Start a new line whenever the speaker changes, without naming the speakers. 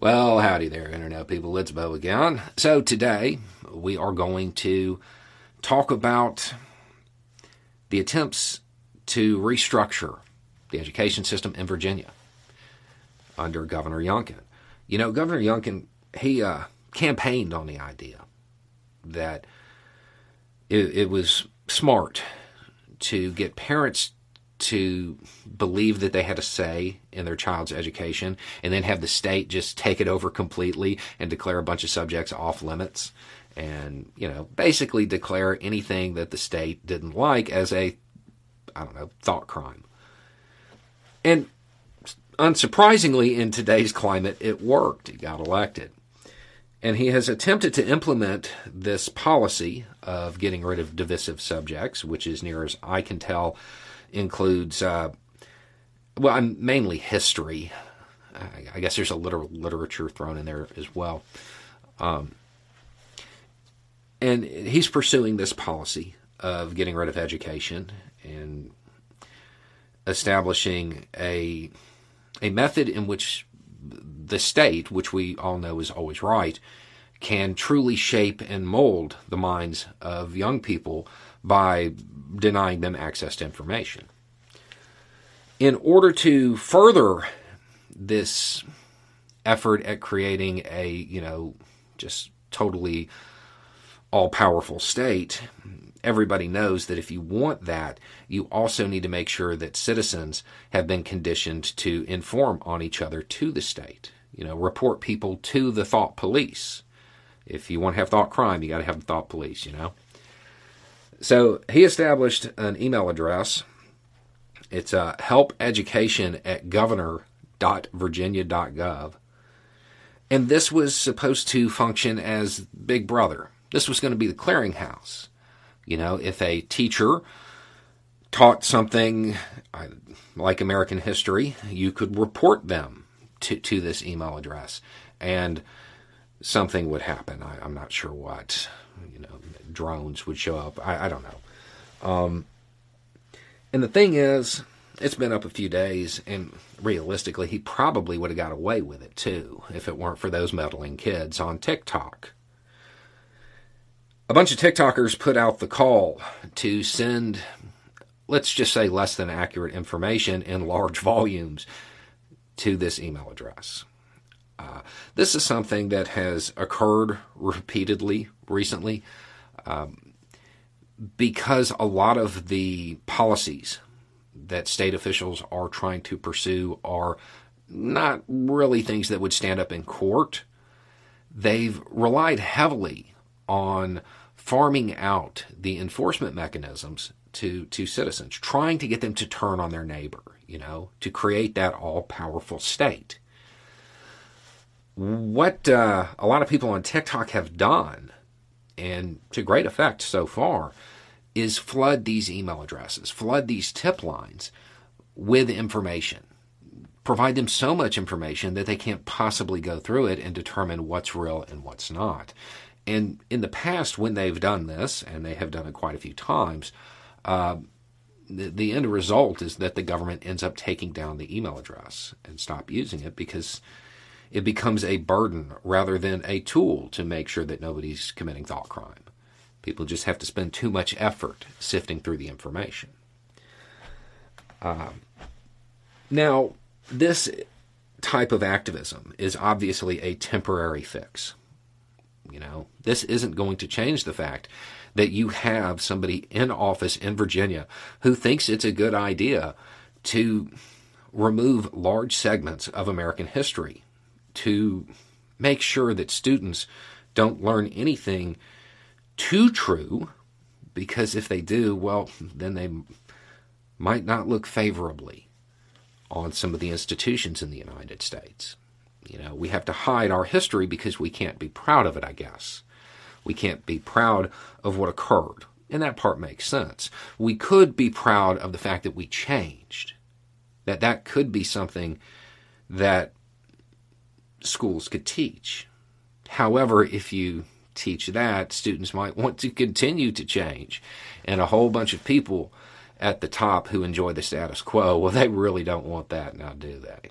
Well, howdy there, Internet people. It's Bo again. So, today we are going to talk about the attempts to restructure the education system in Virginia under Governor Youngkin. You know, Governor Youngkin, he uh, campaigned on the idea that it, it was smart to get parents to believe that they had a say in their child's education and then have the state just take it over completely and declare a bunch of subjects off limits and you know basically declare anything that the state didn't like as a i don't know thought crime. And unsurprisingly in today's climate it worked. He got elected and he has attempted to implement this policy of getting rid of divisive subjects which as near as i can tell includes, uh, well, mainly history. I guess there's a literal literature thrown in there as well. Um, and he's pursuing this policy of getting rid of education and establishing a a method in which the state, which we all know is always right, can truly shape and mold the minds of young people by denying them access to information. In order to further this effort at creating a, you know, just totally all powerful state, everybody knows that if you want that, you also need to make sure that citizens have been conditioned to inform on each other to the state. You know, report people to the thought police. If you want to have thought crime, you got to have the thought police, you know. So he established an email address. It's uh, helpeducation at governor.virginia.gov. And this was supposed to function as Big Brother. This was going to be the clearinghouse. You know, if a teacher taught something like American history, you could report them to, to this email address. And something would happen. I, am not sure what. You know, drones would show up. I, I don't know. Um, and the thing is, it's been up a few days, and realistically, he probably would have got away with it too if it weren't for those meddling kids on TikTok. A bunch of TikTokers put out the call to send, let's just say, less than accurate information in large volumes to this email address. Uh, this is something that has occurred repeatedly recently um, because a lot of the policies that state officials are trying to pursue are not really things that would stand up in court. They've relied heavily on farming out the enforcement mechanisms to, to citizens, trying to get them to turn on their neighbor, you know, to create that all powerful state what uh, a lot of people on TikTok have done, and to great effect so far, is flood these email addresses, flood these tip lines with information. Provide them so much information that they can't possibly go through it and determine what's real and what's not. And in the past, when they've done this, and they have done it quite a few times, uh, the, the end result is that the government ends up taking down the email address and stop using it because it becomes a burden rather than a tool to make sure that nobody's committing thought crime. People just have to spend too much effort sifting through the information. Uh, now, this type of activism is obviously a temporary fix. You know, this isn't going to change the fact that you have somebody in office in Virginia who thinks it's a good idea to remove large segments of American history to make sure that students don't learn anything too true, because if they do, well, then they might not look favorably on some of the institutions in the United States. You know, we have to hide our history because we can't be proud of it, I guess. We can't be proud of what occurred. And that part makes sense. We could be proud of the fact that we changed. That that could be something that schools could teach. However, if you teach that, students might want to continue to change. And a whole bunch of people at the top who enjoy the status quo, well, they really don't want that now, do they?